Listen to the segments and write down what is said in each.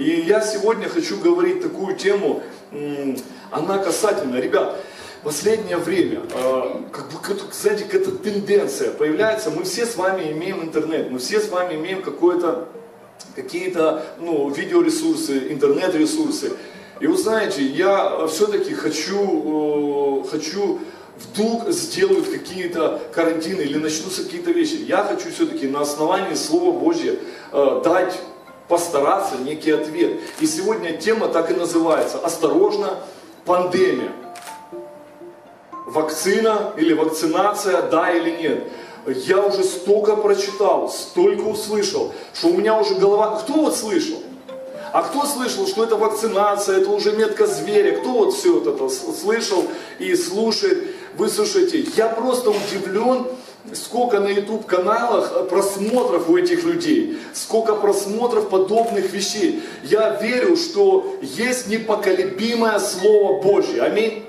И я сегодня хочу говорить такую тему, она касательно, ребят, последнее время, э, как бы, знаете, какая-то тенденция появляется, мы все с вами имеем интернет, мы все с вами имеем какое-то, какие-то ну, видеоресурсы, интернет-ресурсы. И вы знаете, я все-таки хочу, э, хочу вдруг сделают какие-то карантины или начнутся какие-то вещи. Я хочу все-таки на основании Слова Божьего э, дать, постараться некий ответ. И сегодня тема так и называется. Осторожно, пандемия. Вакцина или вакцинация, да или нет. Я уже столько прочитал, столько услышал, что у меня уже голова... Кто вот слышал? А кто слышал, что это вакцинация, это уже метка зверя? Кто вот все вот это слышал и слушает? Выслушайте, я просто удивлен, сколько на YouTube каналах просмотров у этих людей, сколько просмотров подобных вещей. Я верю, что есть непоколебимое Слово Божье. Аминь.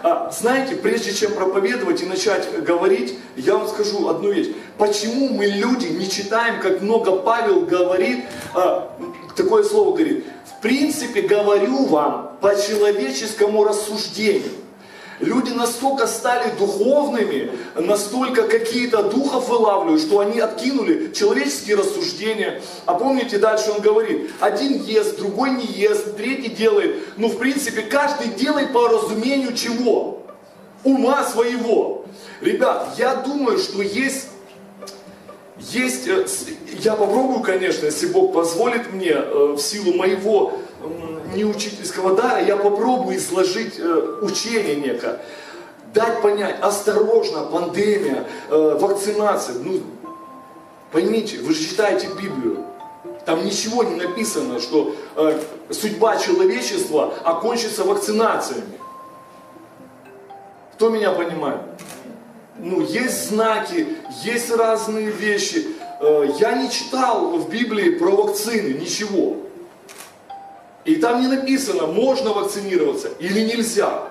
А, знаете, прежде чем проповедовать и начать говорить, я вам скажу одну вещь. Почему мы люди не читаем, как много Павел говорит, а, такое слово говорит, в принципе говорю вам по человеческому рассуждению. Люди настолько стали духовными, настолько какие-то духов вылавливают, что они откинули человеческие рассуждения. А помните, дальше он говорит, один ест, другой не ест, третий делает. Ну, в принципе, каждый делает по разумению чего? Ума своего. Ребят, я думаю, что есть есть, э, я попробую, конечно, если Бог позволит мне, э, в силу моего не учительского дара, я попробую изложить э, учение некое, дать понять, осторожно, пандемия, э, вакцинация. Ну, поймите, вы же читаете Библию, там ничего не написано, что э, судьба человечества окончится вакцинациями. Кто меня понимает? Ну, есть знаки, есть разные вещи. Я не читал в Библии про вакцины, ничего. И там не написано, можно вакцинироваться или нельзя.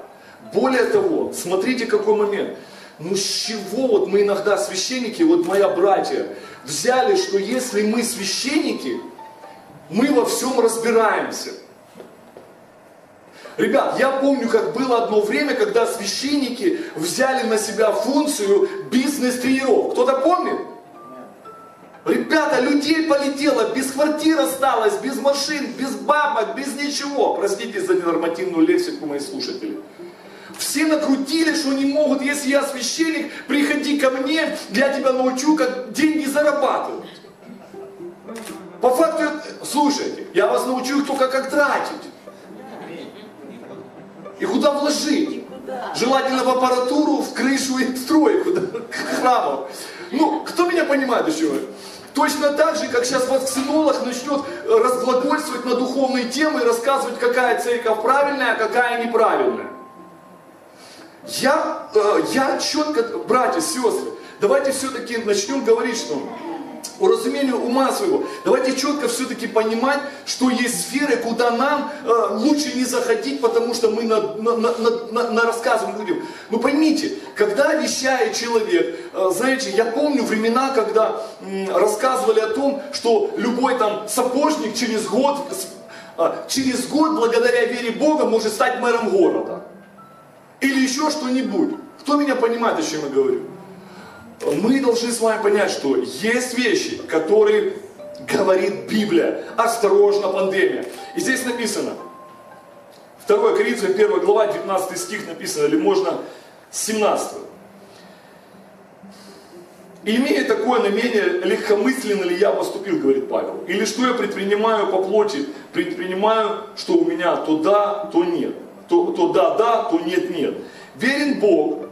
Более того, смотрите какой момент. Ну с чего вот мы иногда священники, вот моя братья, взяли, что если мы священники, мы во всем разбираемся. Ребят, я помню, как было одно время, когда священники взяли на себя функцию бизнес-тренеров. Кто-то помнит? Ребята, людей полетело, без квартир осталось, без машин, без бабок, без ничего. Простите за ненормативную лексику, мои слушатели. Все накрутили, что не могут, если я священник, приходи ко мне, я тебя научу, как деньги зарабатывать. По факту, слушайте, я вас научу только как тратить. И куда вложить. Желательно в аппаратуру, в крышу и в стройку, да, к храму. Ну, кто меня понимает еще? Точно так же, как сейчас вакцинолог начнет э, разглагольствовать на духовные темы и рассказывать, какая церковь правильная, а какая неправильная. Я, э, я четко, братья, сестры, давайте все-таки начнем говорить, что по разумению ума своего. Давайте четко все-таки понимать, что есть сферы, куда нам э, лучше не заходить, потому что мы на, на, на, на, на рассказываем будем. Но поймите, когда вещает человек, э, знаете, я помню времена, когда э, рассказывали о том, что любой там сапожник через год, э, через год благодаря вере Бога может стать мэром города. Или еще что-нибудь. Кто меня понимает, о чем я говорю? Мы должны с вами понять, что есть вещи, которые говорит Библия. Осторожно, пандемия. И здесь написано, 2 Коринфянам 1 глава, 19 стих написано, или можно с 17. имея такое намерение, легкомысленно ли я поступил, говорит Павел, или что я предпринимаю по плоти, предпринимаю, что у меня то да, то нет, то, то да, да, то нет, нет. Верен Бог,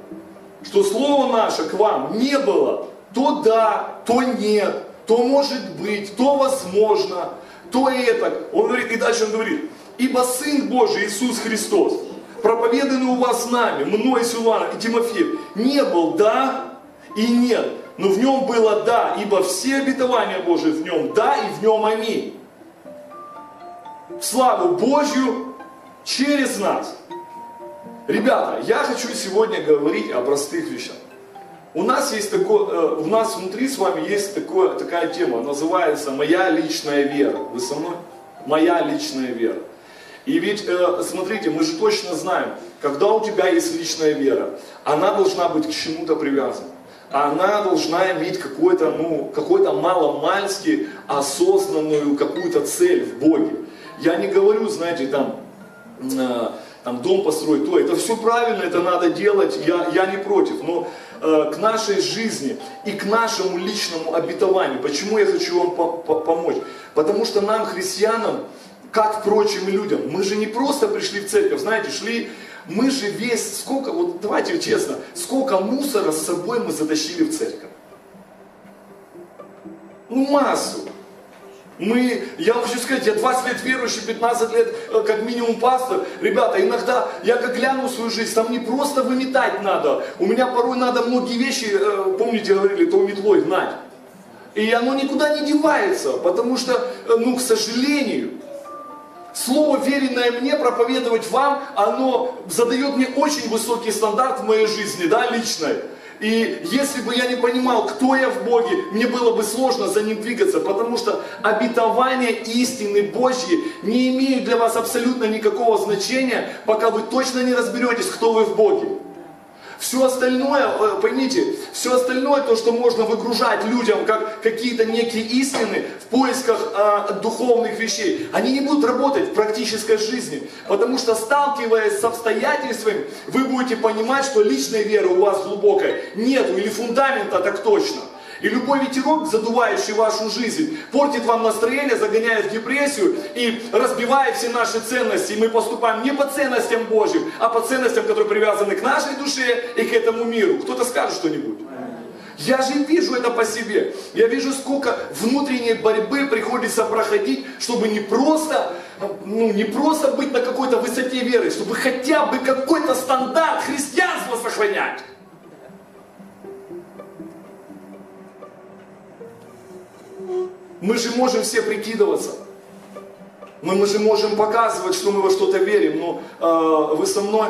что слово наше к вам не было, то да, то нет, то может быть, то возможно, то это. Он говорит, и дальше он говорит, ибо Сын Божий Иисус Христос, проповеданный у вас нами, мной, Силуана и Тимофеем, не был да и нет, но в нем было да, ибо все обетования Божии в нем да и в нем аминь. В славу Божью через нас. Ребята, я хочу сегодня говорить о простых вещах. У нас есть такое, э, у нас внутри с вами есть такое, такая тема, называется «Моя личная вера». Вы со мной? моя личная вера. И ведь, э, смотрите, мы же точно знаем, когда у тебя есть личная вера, она должна быть к чему-то привязана. Она должна иметь какой-то, ну, какой-то маломальски осознанную какую-то цель в Боге. Я не говорю, знаете, там, э, там дом построить, то это все правильно, это надо делать, я, я не против, но э, к нашей жизни и к нашему личному обетованию, почему я хочу вам по -по помочь? Потому что нам, христианам, как прочим людям, мы же не просто пришли в церковь, знаете, шли, мы же весь, сколько, вот давайте честно, сколько мусора с собой мы затащили в церковь? Ну, массу. Мы, я хочу сказать, я 20 лет верующий, 15 лет э, как минимум пастор. Ребята, иногда я как гляну свою жизнь, там не просто выметать надо. У меня порой надо многие вещи, э, помните, говорили, то метлой гнать. И оно никуда не девается, потому что, э, ну, к сожалению, Слово, веренное мне проповедовать вам, оно задает мне очень высокий стандарт в моей жизни, да, личной. И если бы я не понимал, кто я в Боге, мне было бы сложно за ним двигаться, потому что обетования истины Божьи не имеют для вас абсолютно никакого значения, пока вы точно не разберетесь, кто вы в Боге. Все остальное, э, поймите, все остальное, то, что можно выгружать людям, как какие-то некие истины в поисках э, духовных вещей, они не будут работать в практической жизни. Потому что сталкиваясь с обстоятельствами, вы будете понимать, что личной веры у вас глубокой нету, или фундамента так точно. И любой ветерок, задувающий вашу жизнь, портит вам настроение, загоняет в депрессию и разбивает все наши ценности. И мы поступаем не по ценностям Божьим, а по ценностям, которые привязаны к нашей душе и к этому миру. Кто-то скажет что-нибудь? Я же вижу это по себе. Я вижу, сколько внутренней борьбы приходится проходить, чтобы не просто, ну, не просто быть на какой-то высоте веры, чтобы хотя бы какой-то стандарт христианства сохранять. Мы же можем все прикидываться. Мы, мы же можем показывать, что мы во что-то верим. Но э, вы со мной?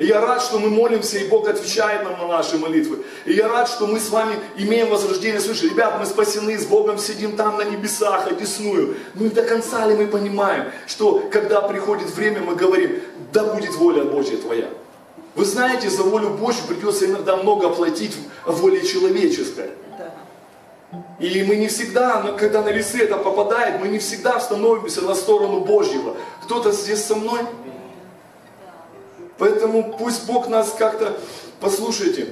И я рад, что мы молимся, и Бог отвечает нам на наши молитвы. И я рад, что мы с вами имеем возрождение свыше. Ребят, мы спасены, с Богом сидим там на небесах, одесную. Ну и до конца ли мы понимаем, что когда приходит время, мы говорим, да будет воля Божья твоя. Вы знаете, за волю Божью придется иногда много платить воле человеческой. И мы не всегда, когда на весы это попадает, мы не всегда становимся на сторону Божьего. Кто-то здесь со мной? Поэтому пусть Бог нас как-то, послушайте,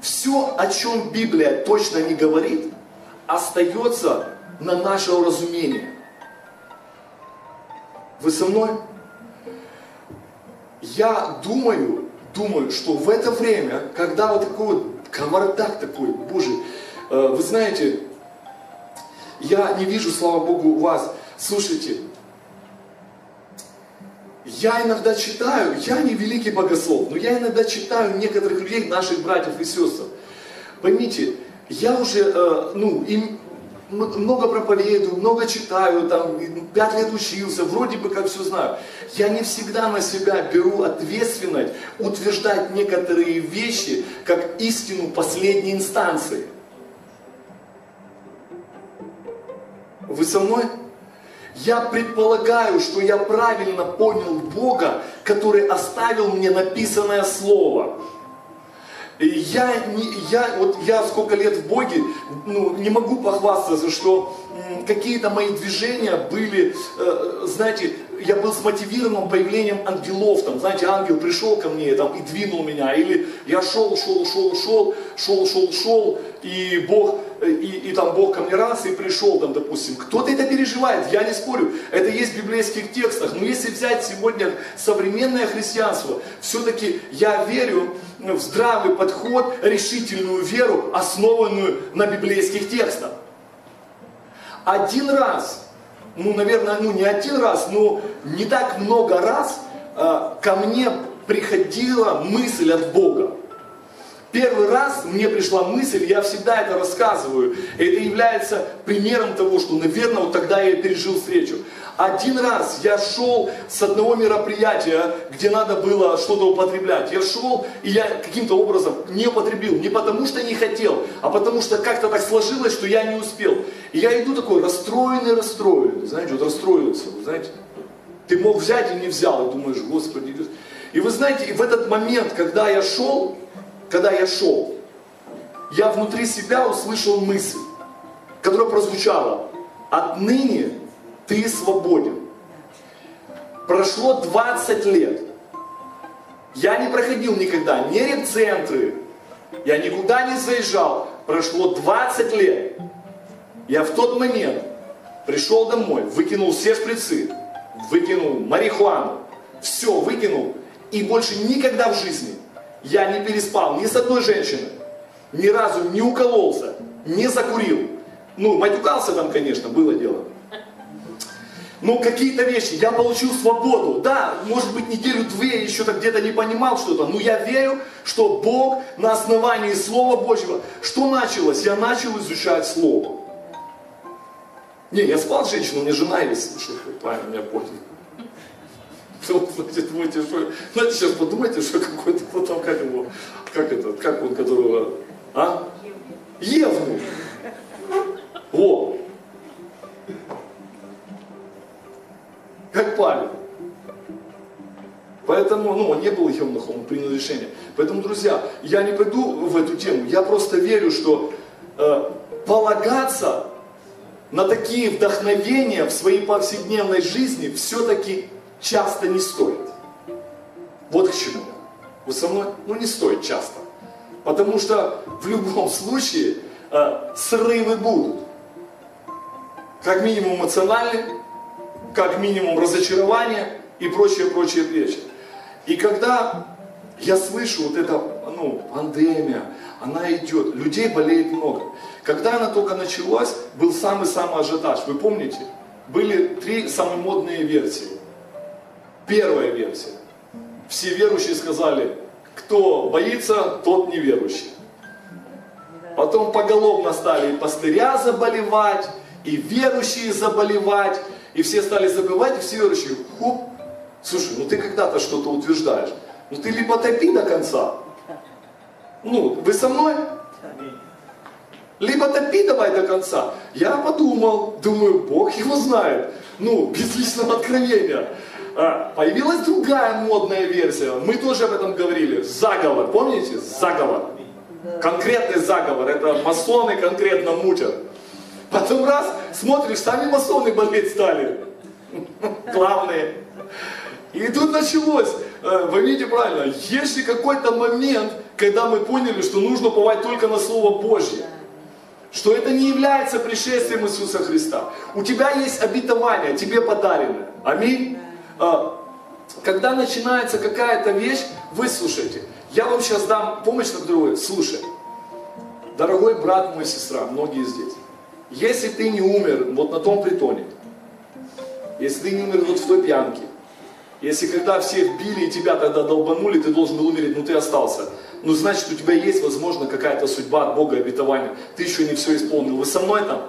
все, о чем Библия точно не говорит, остается на наше уразумение. Вы со мной? Я думаю, думаю, что в это время, когда вот такой вот кавардак такой, боже, э, вы знаете, я не вижу, слава Богу, у вас, слушайте, я иногда читаю, я не великий богослов, но я иногда читаю некоторых людей, наших братьев и сестр. Поймите, я уже, э, ну, им, много проповедую, много читаю, там, пять лет учился, вроде бы как все знаю. Я не всегда на себя беру ответственность утверждать некоторые вещи как истину последней инстанции. Вы со мной? Я предполагаю, что я правильно понял Бога, который оставил мне написанное слово. Я, не, я, вот я сколько лет в Боге, ну, не могу похвастаться, что какие-то мои движения были, э, знаете, я был смотивирован появлением ангелов, там, знаете, ангел пришел ко мне там, и двинул меня, или я шел, шел, шел, шел, шел, шел, шел, и Бог, и, и там Бог ко мне раз и пришел, там, допустим. Кто-то это переживает, я не спорю, это есть в библейских текстах, но если взять сегодня современное христианство, все-таки я верю в здравый подход, решительную веру, основанную на библейских текстах. Один раз ну, наверное, ну не один раз, но не так много раз э, ко мне приходила мысль от Бога. Первый раз мне пришла мысль, я всегда это рассказываю. Это является примером того, что, наверное, вот тогда я пережил встречу. Один раз я шел с одного мероприятия, где надо было что-то употреблять. Я шел, и я каким-то образом не употребил. Не потому что не хотел, а потому что как-то так сложилось, что я не успел. И я иду такой расстроенный, расстроенный. Знаете, вот расстроился, знаете. Ты мог взять и не взял, и думаешь, Господи. И вы знаете, и в этот момент, когда я шел, когда я шел, я внутри себя услышал мысль, которая прозвучала, отныне ты свободен. Прошло 20 лет. Я не проходил никогда ни репцентры, я никуда не заезжал. Прошло 20 лет. Я в тот момент пришел домой, выкинул все шприцы, выкинул марихуану, все выкинул, и больше никогда в жизни я не переспал ни с одной женщиной, ни разу не укололся, не закурил. Ну, матюкался там, конечно, было дело. Но какие-то вещи, я получил свободу. Да, может быть, неделю-две еще так где-то не понимал что-то, но я верю, что Бог на основании Слова Божьего, что началось? Я начал изучать Слово. Не, я спал с женщиной, у меня жена есть, слушай, правильно, меня понял. Знаете, думаете, что, знаете, сейчас подумайте, что какой-то, кто там, как его, как это, как он, которого, а? Евнух. Во. Как Павел. Поэтому, ну, он не был евнухом, он принял решение. Поэтому, друзья, я не пойду в эту тему, я просто верю, что э, полагаться на такие вдохновения в своей повседневной жизни все-таки часто не стоит. Вот к чему. Вы со мной? Ну не стоит часто. Потому что в любом случае э, срывы будут. Как минимум эмоциональные, как минимум разочарование и прочее, прочее, прочее. И когда я слышу вот это, ну, пандемия, она идет, людей болеет много. Когда она только началась, был самый-самый ажиотаж. Вы помните? Были три самые модные версии. Первая версия. Все верующие сказали, кто боится, тот неверующий. Потом поголовно стали и пастыря заболевать, и верующие заболевать, и все стали забывать, и все верующие, хуп, слушай, ну ты когда-то что-то утверждаешь, ну ты либо топи до конца, ну, вы со мной? Либо топи давай до конца. Я подумал, думаю, Бог его знает. Ну, без личного откровения. А, появилась другая модная версия. Мы тоже об этом говорили. Заговор. Помните? Заговор. Конкретный заговор. Это масоны конкретно мутят. Потом раз, смотришь, сами масоны болеть стали. Главные. И тут началось, э, вы видите правильно, если какой-то момент, когда мы поняли, что нужно уповать только на Слово Божье, что это не является пришествием Иисуса Христа. У тебя есть обетование, тебе подарено. Аминь. А, когда начинается какая-то вещь, выслушайте. Я вам сейчас дам помощь на другой. Слушай, дорогой брат мой, сестра, многие здесь. Если ты не умер вот на том притоне, если ты не умер вот в той пьянке, если когда всех били и тебя тогда долбанули, ты должен был умереть, но ты остался. Ну, значит, у тебя есть, возможно, какая-то судьба от Бога, обетования. Ты еще не все исполнил. Вы со мной там?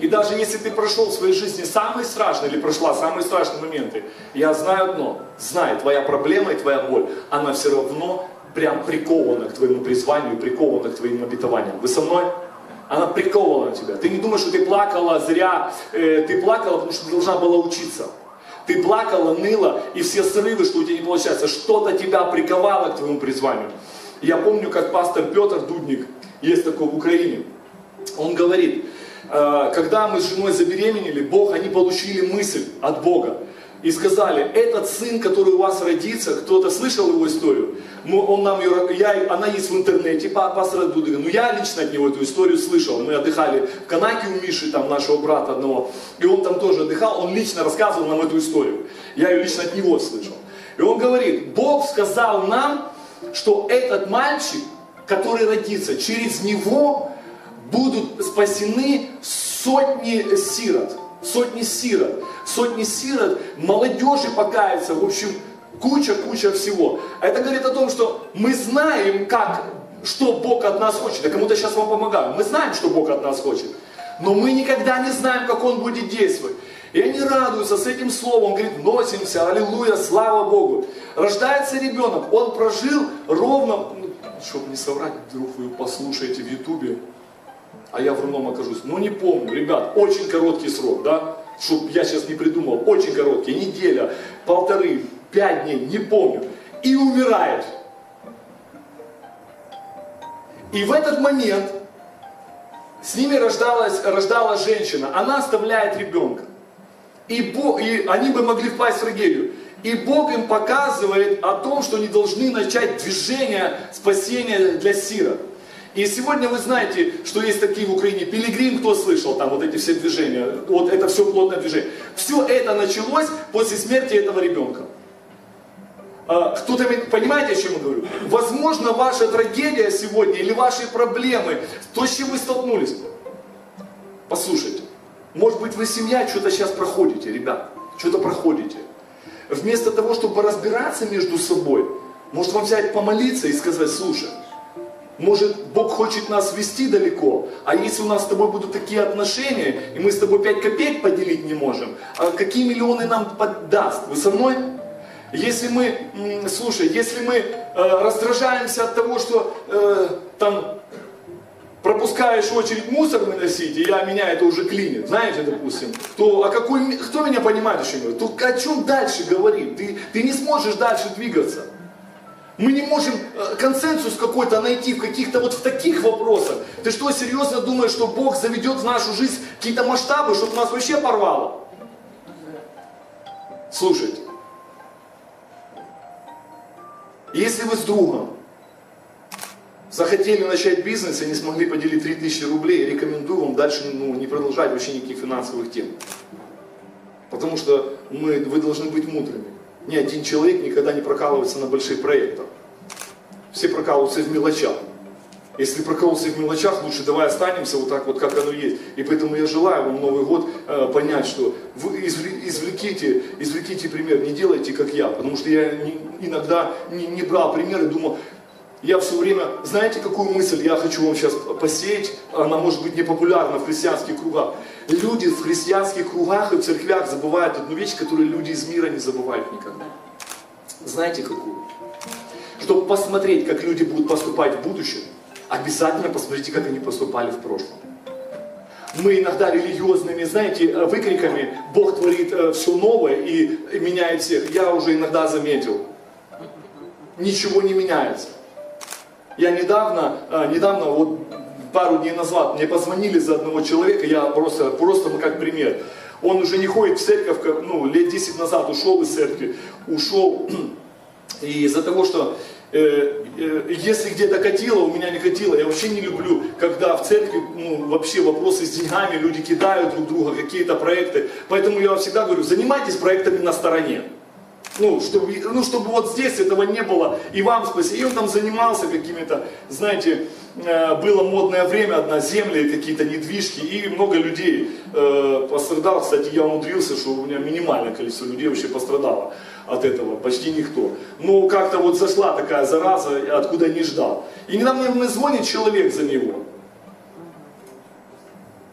И даже если ты прошел в своей жизни самые страшные, или прошла самые страшные моменты, я знаю одно, знай, твоя проблема и твоя боль, она все равно прям прикована к твоему призванию, прикована к твоим обетованиям. Вы со мной? Она приковывала тебя. Ты не думаешь, что ты плакала зря, э, ты плакала, потому что ты должна была учиться. Ты плакала, ныла, и все срывы, что у тебя не получается, что-то тебя приковало к твоему призванию. Я помню, как пастор Петр Дудник, есть такой в Украине, он говорит, Э, когда мы с женой забеременели, Бог, они получили мысль от Бога. И сказали, этот сын, который у вас родится, кто-то слышал его историю? Он нам ее, я, она есть в интернете, пастора Дудыга, но я лично от него эту историю слышал. Мы отдыхали в Канаке у Миши, там нашего брата одного, и он там тоже отдыхал, он лично рассказывал нам эту историю. Я ее лично от него слышал. И он говорит, Бог сказал нам, что этот мальчик, который родится, через него будут спасены сотни сирот, сотни сирот, сотни сирот, молодежи покаяться, в общем, куча-куча всего. Это говорит о том, что мы знаем, как, что Бог от нас хочет. Я кому-то сейчас вам помогаю. Мы знаем, что Бог от нас хочет. Но мы никогда не знаем, как Он будет действовать. И они радуются с этим словом, говорит, носимся, аллилуйя, слава Богу. Рождается ребенок, он прожил ровно, ну, чтобы не соврать, вдруг вы послушаете в Ютубе, а я вруном окажусь. Ну не помню, ребят, очень короткий срок, да? Чтоб я сейчас не придумал, очень короткий, неделя, полторы, пять дней, не помню. И умирает. И в этот момент с ними рождалась, рождалась женщина, она оставляет ребенка. И, Бог, и они бы могли впасть в трагедию. И Бог им показывает о том, что они должны начать движение спасения для сирот. И сегодня вы знаете, что есть такие в Украине, пилигрим, кто слышал там вот эти все движения, вот это все плотное движение. Все это началось после смерти этого ребенка. А, кто-то понимаете, о чем я говорю? Возможно, ваша трагедия сегодня или ваши проблемы, то, с чем вы столкнулись. Послушайте, может быть, вы семья что-то сейчас проходите, ребят, что-то проходите. Вместо того, чтобы разбираться между собой, может вам взять помолиться и сказать, слушай, может, Бог хочет нас вести далеко, а если у нас с тобой будут такие отношения, и мы с тобой 5 копеек поделить не можем, а какие миллионы нам подаст? Вы со мной? Если мы, слушай, если мы э, раздражаемся от того, что э, там пропускаешь очередь мусор выносить, и я, меня это уже клинит, знаете, допустим, то а какой, кто меня понимает еще? То о чем дальше говорить? Ты, ты не сможешь дальше двигаться. Мы не можем э, консенсус какой-то найти в каких-то вот в таких вопросах. Ты что, серьезно думаешь, что Бог заведет в нашу жизнь какие-то масштабы, чтобы нас вообще порвало? Слушайте. Если вы с другом захотели начать бизнес и не смогли поделить 3000 рублей, рекомендую вам дальше ну, не продолжать вообще никаких финансовых тем. Потому что мы, вы должны быть мудрыми. Ни один человек никогда не прокалывается на больших проектах. Все прокалываются в мелочах. Если прокололся в мелочах, лучше давай останемся вот так вот, как оно есть. И поэтому я желаю вам Новый год э, понять, что вы извлеките, извлеките пример, не делайте как я. Потому что я не, иногда не, не брал пример и думал, я все время, знаете, какую мысль я хочу вам сейчас посеять? Она может быть непопулярна в христианских кругах. Люди в христианских кругах и в церквях забывают одну вещь, которую люди из мира не забывают никогда. Знаете какую? Чтобы посмотреть, как люди будут поступать в будущем, обязательно посмотрите, как они поступали в прошлом. Мы иногда религиозными, знаете, выкриками «Бог творит э, все новое и меняет всех». Я уже иногда заметил, ничего не меняется. Я недавно, э, недавно, вот пару дней назад, мне позвонили за одного человека, я просто, просто ну, как пример. Он уже не ходит в церковь, ну, лет 10 назад ушел из церкви, ушел, и из-за того, что э, э, если где-то катило, у меня не катило, я вообще не люблю, когда в церкви, ну, вообще вопросы с деньгами, люди кидают друг друга, какие-то проекты. Поэтому я всегда говорю, занимайтесь проектами на стороне ну, чтобы, ну, чтобы вот здесь этого не было, и вам спасибо. И он там занимался какими-то, знаете, было модное время, одна земля, какие-то недвижки, и много людей э, пострадало. Кстати, я умудрился, что у меня минимальное количество людей вообще пострадало от этого, почти никто. Но как-то вот зашла такая зараза, откуда не ждал. И недавно мне звонит человек за него.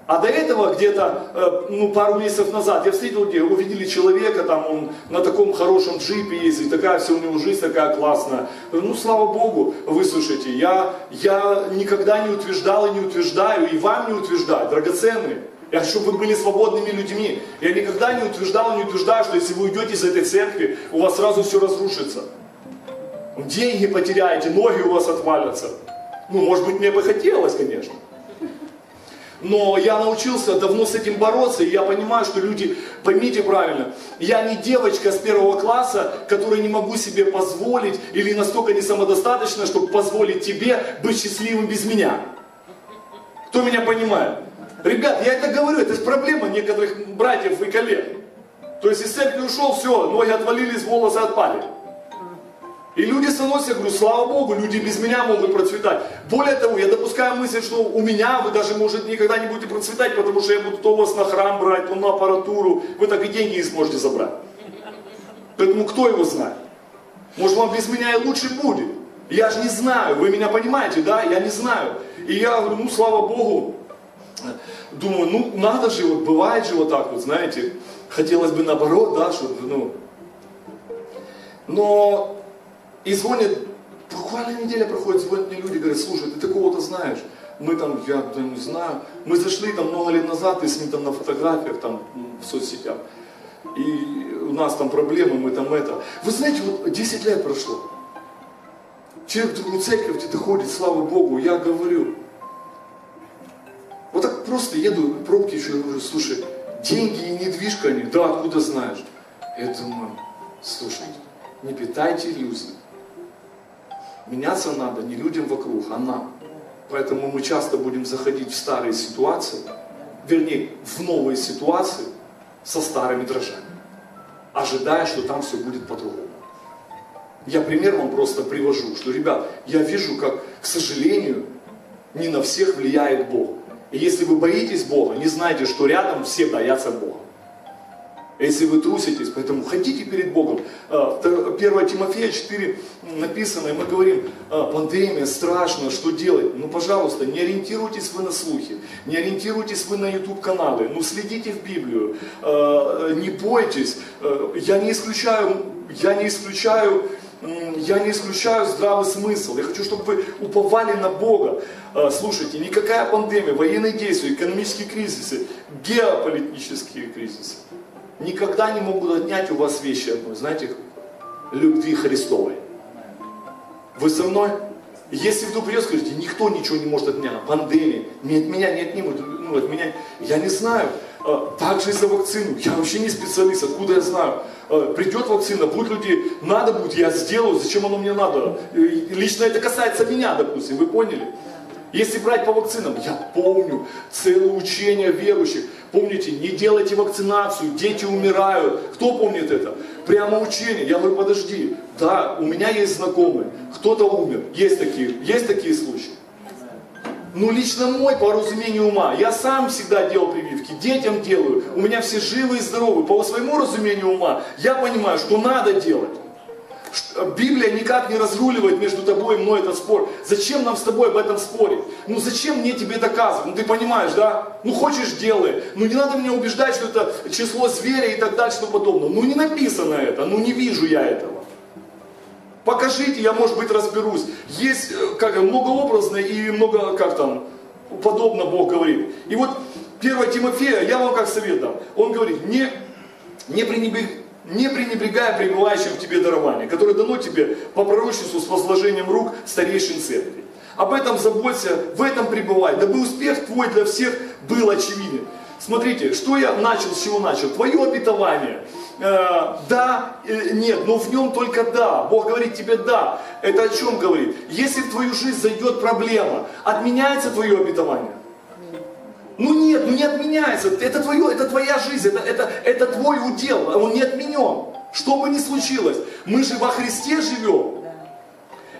А до этого где-то э, ну, пару месяцев назад я встретил, где увидели человека, там он на таком хорошем джипе ездит, такая все у него жизнь такая классная. Ну, слава Богу, выслушайте, я, я никогда не утверждал и не утверждаю, и вам не утверждаю, драгоценные. Я хочу, чтобы вы были свободными людьми. Я никогда не утверждал и не утверждаю, что если вы уйдете из этой церкви, у вас сразу все разрушится. Деньги потеряете, ноги у вас отвалятся. Ну, может быть, мне бы хотелось, конечно. Но я научился давно с этим бороться, и я понимаю, что люди, поймите правильно, я не девочка с первого класса, которая не могу себе позволить или настолько не самодостаточна, чтобы позволить тебе быть счастливым без меня. Кто меня понимает? Ребят, я это говорю, это проблема некоторых братьев и коллег. То есть из церкви ушел, все, ноги отвалились, волосы отпали. И люди становятся, я говорю, слава Богу, люди без меня могут процветать. Более того, я допускаю мысль, что у меня вы даже, может, никогда не будете процветать, потому что я буду то вас на храм брать, то на аппаратуру, вы так и деньги не сможете забрать. Поэтому кто его знает? Может, вам без меня и лучше будет. Я же не знаю, вы меня понимаете, да? Я не знаю. И я говорю, ну, слава Богу, думаю, ну надо же, вот бывает же вот так вот, знаете, хотелось бы наоборот, да, чтобы, ну. Но и звонят, буквально неделя проходит, звонят мне люди, говорят, слушай, ты такого-то знаешь, мы там, я да, не знаю, мы зашли там много лет назад, и с ним там на фотографиях, там, в соцсетях, и у нас там проблемы, мы там это. Вы знаете, вот 10 лет прошло, человек в другую церковь где-то ходит, слава Богу, я говорю, вот так просто еду, пробки еще, говорю, слушай, деньги и недвижка они, да, откуда знаешь? Я думаю, слушайте, не питайте иллюзий. Меняться надо не людям вокруг, а нам. Поэтому мы часто будем заходить в старые ситуации, вернее, в новые ситуации со старыми дрожжами, ожидая, что там все будет по-другому. Я пример вам просто привожу, что, ребят, я вижу, как, к сожалению, не на всех влияет Бог. И если вы боитесь Бога, не знайте, что рядом все боятся Бога. Если вы труситесь, поэтому ходите перед Богом. 1 а, Тимофея 4 написано, и мы говорим, «А, пандемия, страшно, что делать? Ну, пожалуйста, не ориентируйтесь вы на слухи, не ориентируйтесь вы на YouTube каналы, ну, следите в Библию, а, не бойтесь. Я не исключаю, я не исключаю я не исключаю здравый смысл. Я хочу, чтобы вы уповали на Бога. Слушайте, никакая пандемия, военные действия, экономические кризисы, геополитические кризисы никогда не могут отнять у вас вещи одной, знаете, любви Христовой. Вы со мной? Если вдруг придет, скажите, никто ничего не может от меня, пандемия, не от меня не отнимут, ну, от меня, я не знаю. А, также и за вакцину, я вообще не специалист, откуда я знаю. А, придет вакцина, будут люди, надо будет, я сделаю, зачем оно мне надо. Лично это касается меня, допустим, вы поняли? Если брать по вакцинам, я помню целое учение верующих. Помните, не делайте вакцинацию, дети умирают. Кто помнит это? Прямо учение. Я говорю, подожди, да, у меня есть знакомые, кто-то умер. Есть такие, есть такие случаи. Ну, лично мой, по разумению ума, я сам всегда делал прививки, детям делаю, у меня все живы и здоровы. По своему разумению ума, я понимаю, что надо делать. Библия никак не разруливает между тобой и мной этот спор. Зачем нам с тобой об этом спорить? Ну зачем мне тебе доказывать? Ну ты понимаешь, да? Ну хочешь делай. Ну не надо меня убеждать, что это число зверя и так далее, что подобное. Ну не написано это, ну не вижу я этого. Покажите, я может быть разберусь. Есть э, как многообразно и много, как там, подобно Бог говорит. И вот 1 Тимофея, я вам как совет дам. Он говорит, не, не пренебрегайте не пренебрегая пребывающим в тебе дарование, которое дано тебе по пророчеству с возложением рук старейшин церкви. Об этом заботься, в этом пребывай, дабы успех твой для всех был очевиден. Смотрите, что я начал, с чего начал? Твое обетование. Э, да, э, нет, но в нем только да. Бог говорит тебе да. Это о чем говорит? Если в твою жизнь зайдет проблема, отменяется твое обетование. Ну нет, ну не отменяется. Это, твое, это твоя жизнь, это, это, это твой удел, он не отменен. Что бы ни случилось, мы же во Христе живем.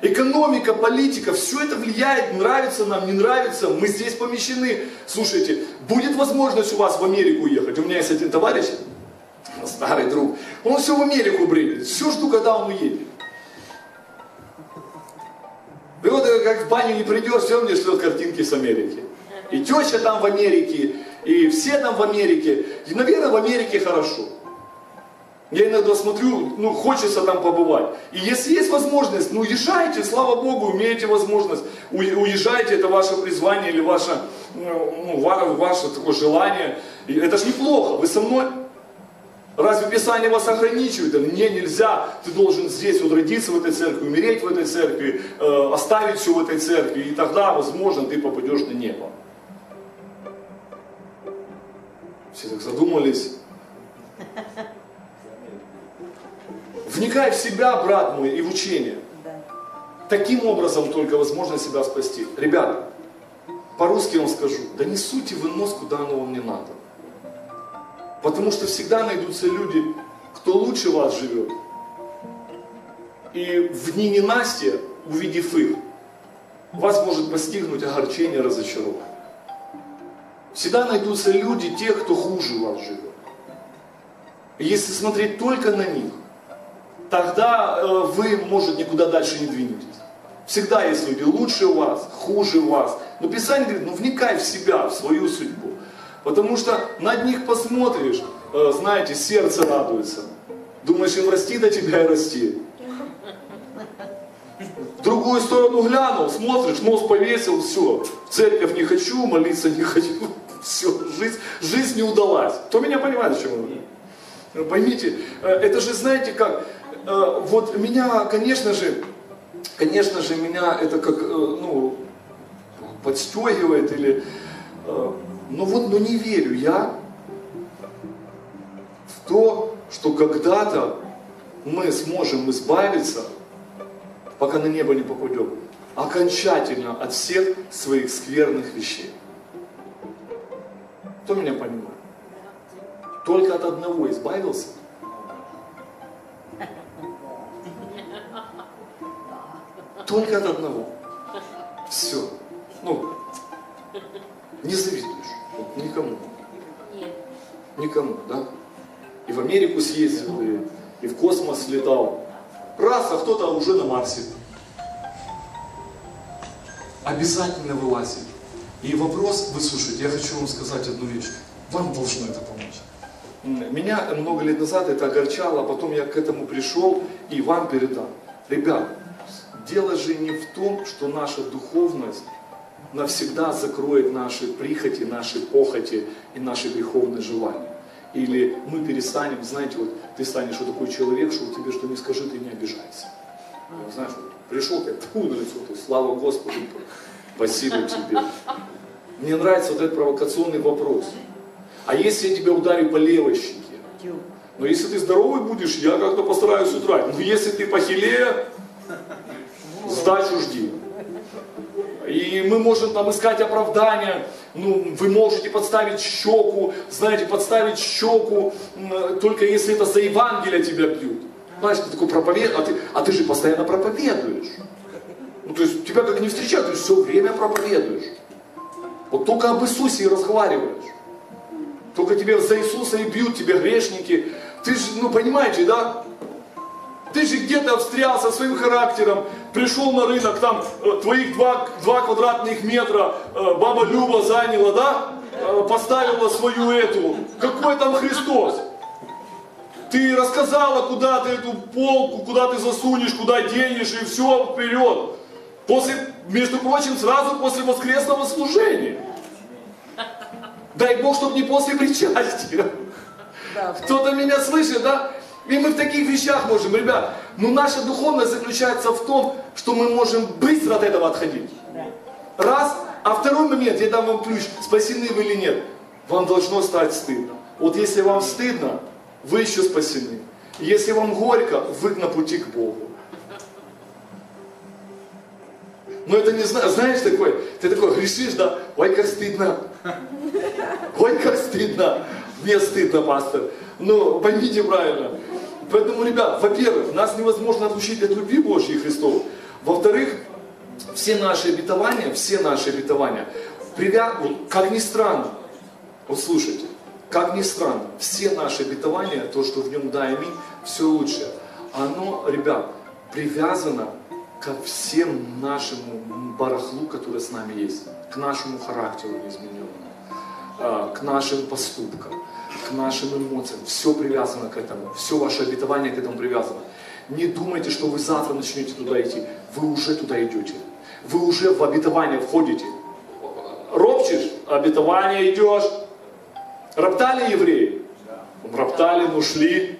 Экономика, политика, все это влияет, нравится нам, не нравится, мы здесь помещены. Слушайте, будет возможность у вас в Америку ехать. У меня есть один товарищ, старый друг, он все в Америку бредит, все жду, когда он уедет. И вот как в баню не придешь, все мне шлет картинки с Америки. И теща там в Америке, и все там в Америке. И, наверное, в Америке хорошо. Я иногда смотрю, ну, хочется там побывать. И если есть возможность, ну, езжайте, слава Богу, имеете возможность. Уезжайте, это ваше призвание или ваше, ну, ваше такое желание. Это же неплохо, вы со мной. Разве Писание вас ограничивает? Не, нельзя. Ты должен здесь вот родиться в этой церкви, умереть в этой церкви, э, оставить все в этой церкви, и тогда, возможно, ты попадешь на небо. Все так задумались. Вникай в себя, брат мой, и в учение. Таким образом только возможно себя спасти. Ребята, по-русски вам скажу, да не суйте вы нос, куда оно вам не надо. Потому что всегда найдутся люди, кто лучше вас живет. И в дни ненастья, увидев их, вас может постигнуть огорчение, разочарование. Всегда найдутся люди, те, кто хуже вас живет. Если смотреть только на них, тогда э, вы, может, никуда дальше не двинетесь. Всегда есть люди лучше вас, хуже вас, Но Писание говорит, ну вникай в себя, в свою судьбу. Потому что на одних посмотришь, э, знаете, сердце радуется. Думаешь, им расти до тебя и расти. В другую сторону глянул, смотришь, нос повесил, все. В церковь не хочу, молиться не хочу. Все, жизнь, жизнь не удалась. Кто меня понимает, о чем я говорю? Поймите, э, это же, знаете как, э, вот меня, конечно же, конечно же, меня это как, э, ну, подстегивает или, ну вот, ну не верю я в то, что когда-то мы сможем избавиться пока на небо не попадем, окончательно от всех своих скверных вещей. Кто меня понимает? Только от одного избавился. Только от одного. Все. Ну, не завидуешь. Никому. Никому, да? И в Америку съездил, и, и в космос летал. Раз, а кто-то уже на Марсе. Обязательно вылазит. И вопрос, вы слушайте, я хочу вам сказать одну вещь. Вам должно это помочь. Меня много лет назад это огорчало, а потом я к этому пришел и вам передам. Ребят, дело же не в том, что наша духовность навсегда закроет наши прихоти, наши похоти и наши греховные желания. Или мы перестанем, знаете, вот ты станешь вот такой человек, что тебе что не скажи, ты не обижайся. Знаешь, вот, пришел ты, фу, на лицо, ты, слава Господу, спасибо тебе. Мне нравится вот этот провокационный вопрос. А если я тебя ударю по левой щеке? Но если ты здоровый будешь, я как-то постараюсь удрать. Но если ты похилее, сдачу жди. И мы можем там искать оправдания, ну, вы можете подставить щеку, знаете, подставить щеку, только если это за Евангелие тебя бьют. Знаешь, ты такой проповед, а ты, а ты же постоянно проповедуешь. Ну, то есть тебя как не встречают, ты все время проповедуешь. Вот только об Иисусе и разговариваешь. Только тебе за Иисуса и бьют тебя грешники. Ты же, ну понимаете, да? Ты же где-то встрял со своим характером, пришел на рынок, там э, твоих два, два квадратных метра э, баба Люба заняла, да? Э, поставила свою эту. Какой там Христос? Ты рассказала, куда ты эту полку, куда ты засунешь, куда денешь, и все вперед. После, между прочим, сразу после воскресного служения. Дай Бог, чтобы не после причастия. Кто-то меня слышит, да? И мы в таких вещах можем, ребят, но наша духовность заключается в том, что мы можем быстро от этого отходить. Раз. А второй момент, я дам вам ключ, спасены вы или нет. Вам должно стать стыдно. Вот если вам стыдно, вы еще спасены. Если вам горько, вы на пути к Богу. Но это не знаешь такой, ты такой грешишь, да, ой, как стыдно. Ой, как стыдно. Мне стыдно, пастор. Ну, поймите правильно. Поэтому, ребят, во-первых, нас невозможно отучить от любви Божьей Христовой. Во-вторых, все наши обетования, все наши обетования, привя... как ни странно, вот слушайте, как ни странно, все наши обетования, то, что в нем да, аминь, все лучшее, оно, ребят, привязано ко всем нашему барахлу, который с нами есть, к нашему характеру измененному, а, к нашим поступкам к нашим эмоциям. Все привязано к этому. Все ваше обетование к этому привязано. Не думайте, что вы завтра начнете туда идти. Вы уже туда идете. Вы уже в обетование входите. Ропчешь, обетование идешь. Роптали евреи? Роптали, но шли.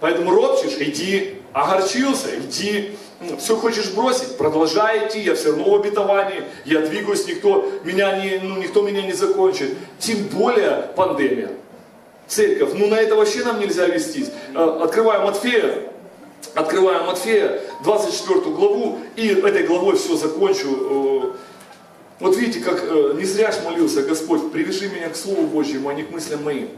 Поэтому ропчешь, иди. Огорчился, иди. Все хочешь бросить, продолжай идти, я все равно в обетовании, я двигаюсь, никто меня не, ну, никто меня не закончит. Тем более пандемия церковь. Ну на это вообще нам нельзя вестись. Э, открываем Матфея, открываем Матфея, 24 главу, и этой главой все закончу. Э, вот видите, как э, не зря ж молился Господь, привяжи меня к Слову Божьему, а не к мыслям моим.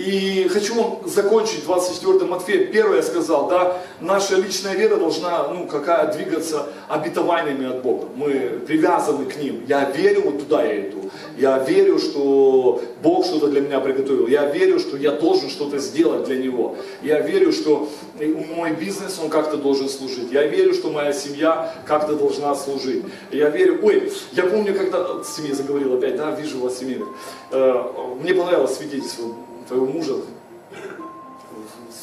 И хочу вам закончить 24 Матфея. Первое я сказал, да, наша личная вера должна, ну, какая двигаться обетованиями от Бога. Мы привязаны к ним. Я верю, вот туда я иду. Я верю, что Бог что-то для меня приготовил. Я верю, что я должен что-то сделать для Него. Я верю, что мой бизнес, он как-то должен служить. Я верю, что моя семья как-то должна служить. Я верю, ой, я помню, когда с семьей заговорил опять, да, вижу вас семейных. Э, мне понравилось свидетельство твоего мужа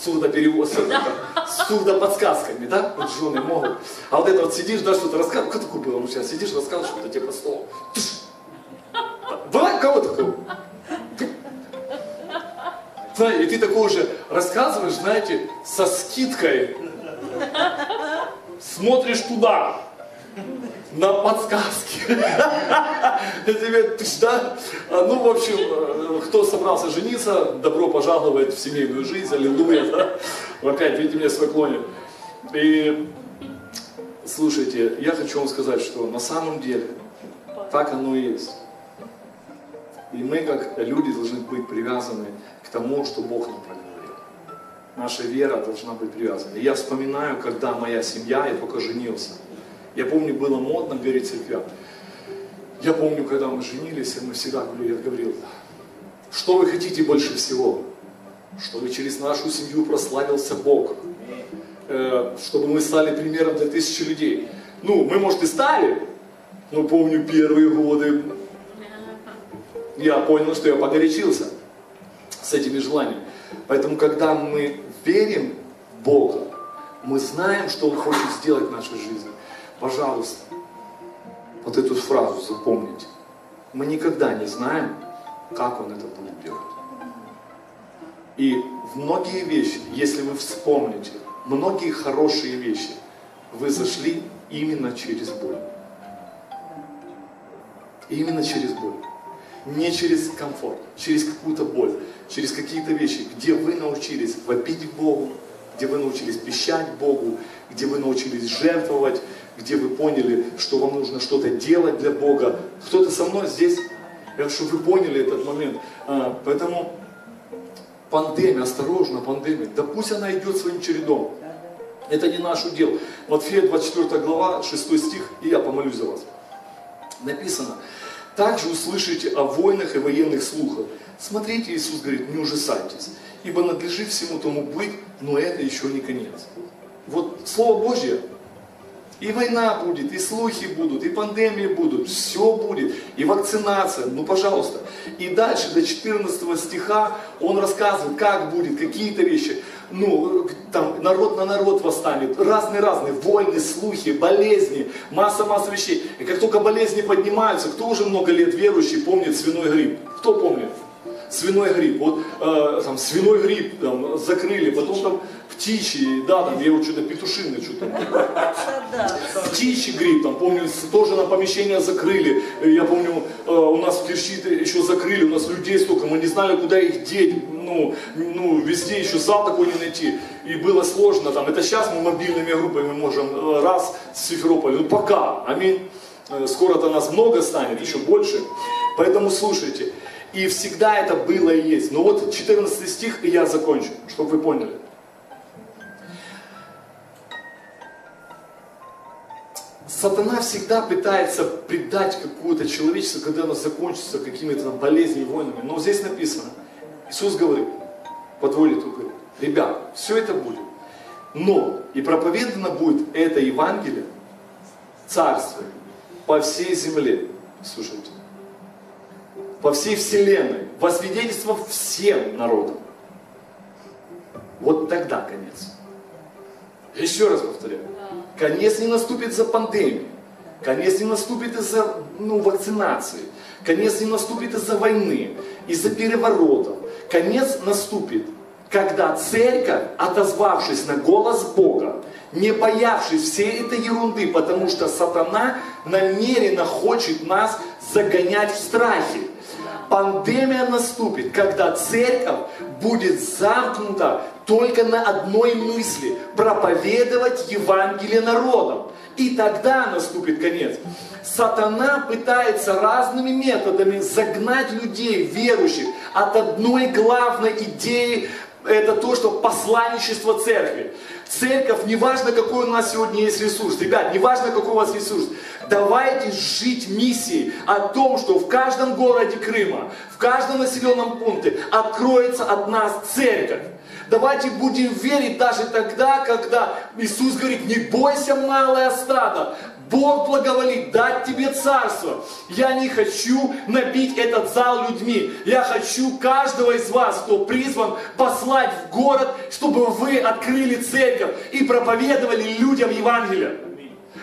сурдоперевод, с сурдоподсказками, да, вот жены могут. А вот это вот сидишь, да, что-то рассказываешь, как такое ну сейчас сидишь, рассказываешь что-то тебе по столу. Была кого такого? И ты такое уже рассказываешь, знаете, со скидкой. Смотришь туда, на подсказки. Да? Ну, в общем, э, кто собрался жениться, добро пожаловать в семейную жизнь, аллилуйя, да? Опять, видите, меня свой клонит. И слушайте, я хочу вам сказать, что на самом деле так оно и есть. И мы, как люди, должны быть привязаны к тому, что Бог нам проговорил. Наша вера должна быть привязана. И я вспоминаю, когда моя семья, я только женился – я помню, было модно говорить церквям. Я помню, когда мы женились, мы всегда говорили, я говорил, что вы хотите больше всего? Чтобы через нашу семью прославился Бог. Э, чтобы мы стали примером для тысячи людей. Ну, мы, может, и стали, но помню первые годы. Я понял, что я погорячился с этими желаниями. Поэтому, когда мы верим Бога, мы знаем, что Он хочет сделать в нашей жизни пожалуйста, вот эту фразу запомните. Мы никогда не знаем, как он это будет делать. И многие вещи, если вы вспомните, многие хорошие вещи, вы зашли именно через боль. Именно через боль. Не через комфорт, через какую-то боль, через какие-то вещи, где вы научились вопить Богу, где вы научились пищать Богу, где вы научились жертвовать, где вы поняли, что вам нужно что-то делать для Бога. Кто-то со мной здесь, я чтобы вы поняли этот момент. А, поэтому пандемия, осторожно, пандемия, да пусть она идет своим чередом. Это не наш удел. Матфея 24 глава, 6 стих, и я помолюсь за вас. Написано, также услышите о войнах и военных слухах. Смотрите, Иисус говорит, не ужасайтесь, ибо надлежит всему тому быть, но это еще не конец. Вот Слово Божье, и война будет, и слухи будут, и пандемии будут, все будет, и вакцинация, ну пожалуйста. И дальше до 14 стиха он рассказывает, как будет, какие-то вещи. Ну, там народ на народ восстанет, разные-разные, войны, слухи, болезни, масса-масса вещей. И как только болезни поднимаются, кто уже много лет верующий помнит свиной грипп? Кто помнит? свиной грипп. Вот э, там свиной грипп там, закрыли, потом там птичий, да, там я вот что-то петушиный что-то. Птичий грипп, там помню, тоже на помещение закрыли. Я помню, э, у нас в Кирщи еще закрыли, у нас людей столько, мы не знали, куда их деть. Ну, ну, везде еще зал такой не найти. И было сложно там. Это сейчас мы мобильными группами можем э, раз с Симферополя. Ну пока. Аминь. Э, скоро-то нас много станет, еще больше. Поэтому слушайте. И всегда это было и есть. Но вот 14 стих, и я закончу, чтобы вы поняли. Сатана всегда пытается предать какое-то человечество, когда оно закончится какими-то болезнями, войнами. Но здесь написано, Иисус говорит, подводит, он говорит, ребят, все это будет. Но и проповедано будет это Евангелие, Царство по всей земле. Слушайте по всей вселенной, во свидетельство всем народам. Вот тогда конец. Еще раз повторяю. Конец не наступит за пандемией. Конец не наступит из-за ну, вакцинации. Конец не наступит из-за войны, из-за переворотов. Конец наступит, когда церковь, отозвавшись на голос Бога, не боявшись всей этой ерунды, потому что сатана намеренно хочет нас загонять в страхе пандемия наступит, когда церковь будет замкнута только на одной мысли – проповедовать Евангелие народам. И тогда наступит конец. Сатана пытается разными методами загнать людей, верующих, от одной главной идеи это то, что посланничество церкви. Церковь, неважно какой у нас сегодня есть ресурс, ребят, неважно какой у вас ресурс, давайте жить миссией о том, что в каждом городе Крыма, в каждом населенном пункте откроется от нас церковь. Давайте будем верить даже тогда, когда Иисус говорит, не бойся, малое стадо, Бог благоволит дать тебе царство. Я не хочу набить этот зал людьми. Я хочу каждого из вас, кто призван, послать в город, чтобы вы открыли церковь и проповедовали людям Евангелие.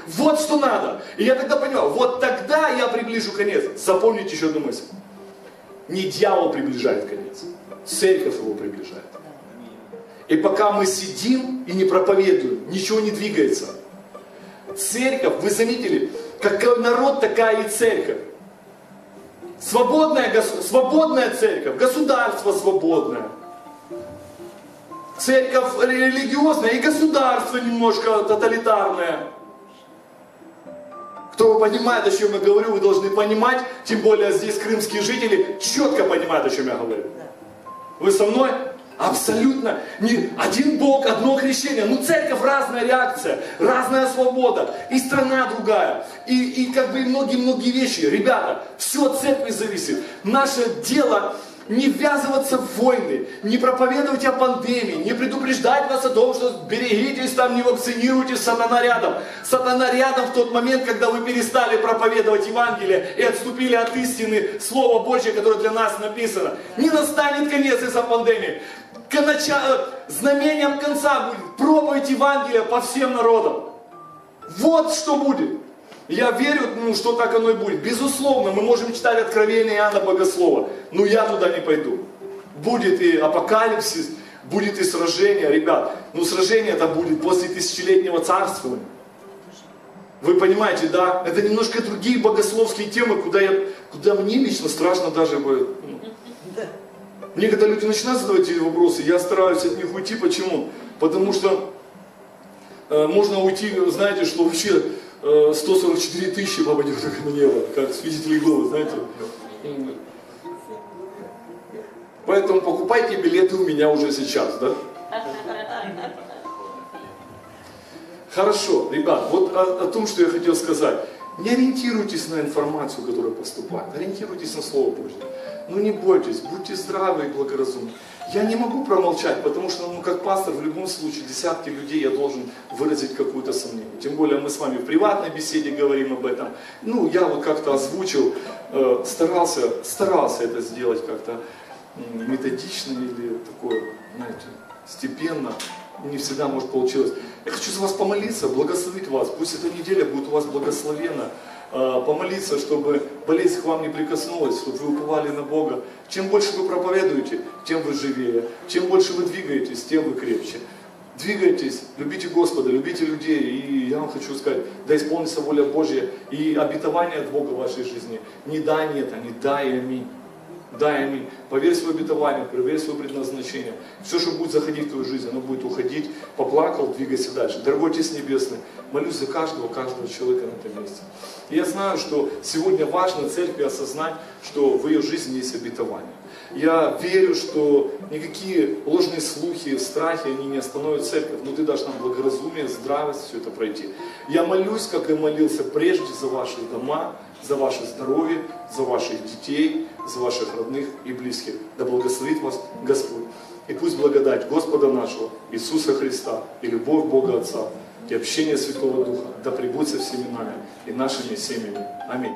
Вот что надо. И я тогда понял, вот тогда я приближу конец. Запомните еще одну мысль. Не дьявол приближает конец, церковь его приближает. И пока мы сидим и не проповедуем, ничего не двигается – Церковь, вы заметили, какой народ, такая и церковь. Свободная, свободная церковь, государство свободное. Церковь религиозная и государство немножко тоталитарное. Кто понимает, о чем я говорю, вы должны понимать, тем более здесь крымские жители четко понимают, о чем я говорю. Вы со мной? Абсолютно. Не один Бог, одно крещение. Ну, церковь разная реакция, разная свобода. И страна другая. И, и как бы многие-многие вещи. Ребята, все от церкви зависит. Наше дело не ввязываться в войны, не проповедовать о пандемии, не предупреждать вас о том, что берегитесь там, не вакцинируйтесь, сатана рядом. Сатана рядом в тот момент, когда вы перестали проповедовать Евангелие и отступили от истины Слова Божьего, которое для нас написано. Не настанет конец из-за пандемии. Началу, знамением конца будет проповедь Евангелия по всем народам. Вот что будет. Я верю, ну, что так оно и будет. Безусловно, мы можем читать Откровение Иоанна Богослова, но я туда не пойду. Будет и апокалипсис, будет и сражение, ребят. Ну, сражение это будет после тысячелетнего царствования. Вы понимаете, да? Это немножко другие богословские темы, куда, я, куда мне лично страшно даже будет. Ну. Мне когда люди начинают задавать эти вопросы, я стараюсь от них уйти. Почему? Потому что э, можно уйти, знаете, что вообще 144 э, тысячи попадет на небо, как свидетели Иеговы, знаете. Поэтому покупайте билеты у меня уже сейчас, да? Хорошо, ребят, вот о, о том, что я хотел сказать. Не ориентируйтесь на информацию, которая поступает, ориентируйтесь на Слово Божье. Ну не бойтесь, будьте здравы и благоразумны. Я не могу промолчать, потому что, ну, как пастор, в любом случае, десятки людей я должен выразить какое-то сомнение. Тем более мы с вами в приватной беседе говорим об этом. Ну, я вот как-то озвучил, э, старался, старался это сделать как-то методично или такое, знаете, степенно. Не всегда, может, получилось. Я хочу за вас помолиться, благословить вас. Пусть эта неделя будет у вас благословена. Э, помолиться, чтобы болезнь к вам не прикоснулась, чтобы вы уповали на Бога. Чем больше вы проповедуете, тем вы живее. Чем больше вы двигаетесь, тем вы крепче. Двигайтесь, любите Господа, любите людей. И я вам хочу сказать, да исполнится воля Божья и обетование от Бога в вашей жизни. Не да, нет, а не да и аминь. Да и аминь. Поверь в свое обетование, проверь свое предназначение. Все, что будет заходить в твою жизнь, оно будет уходить. Поплакал, двигайся дальше. Дорогой Отец Небесный, молюсь за каждого, каждого человека на этом месте. И я знаю, что сегодня важно церкви осознать, что в ее жизни есть обетование. Я верю, что никакие ложные слухи, страхи, они не остановят церковь, но ты должна благоразумие, здравость все это пройти. Я молюсь, как и молился прежде за ваши дома, за ваше здоровье, за ваших детей, за ваших родных и близких. Да благословит вас Господь. И пусть благодать Господа нашего, Иисуса Христа, и любовь Бога Отца, и общение Святого Духа да пребудет со всеми нами и нашими семьями. Аминь.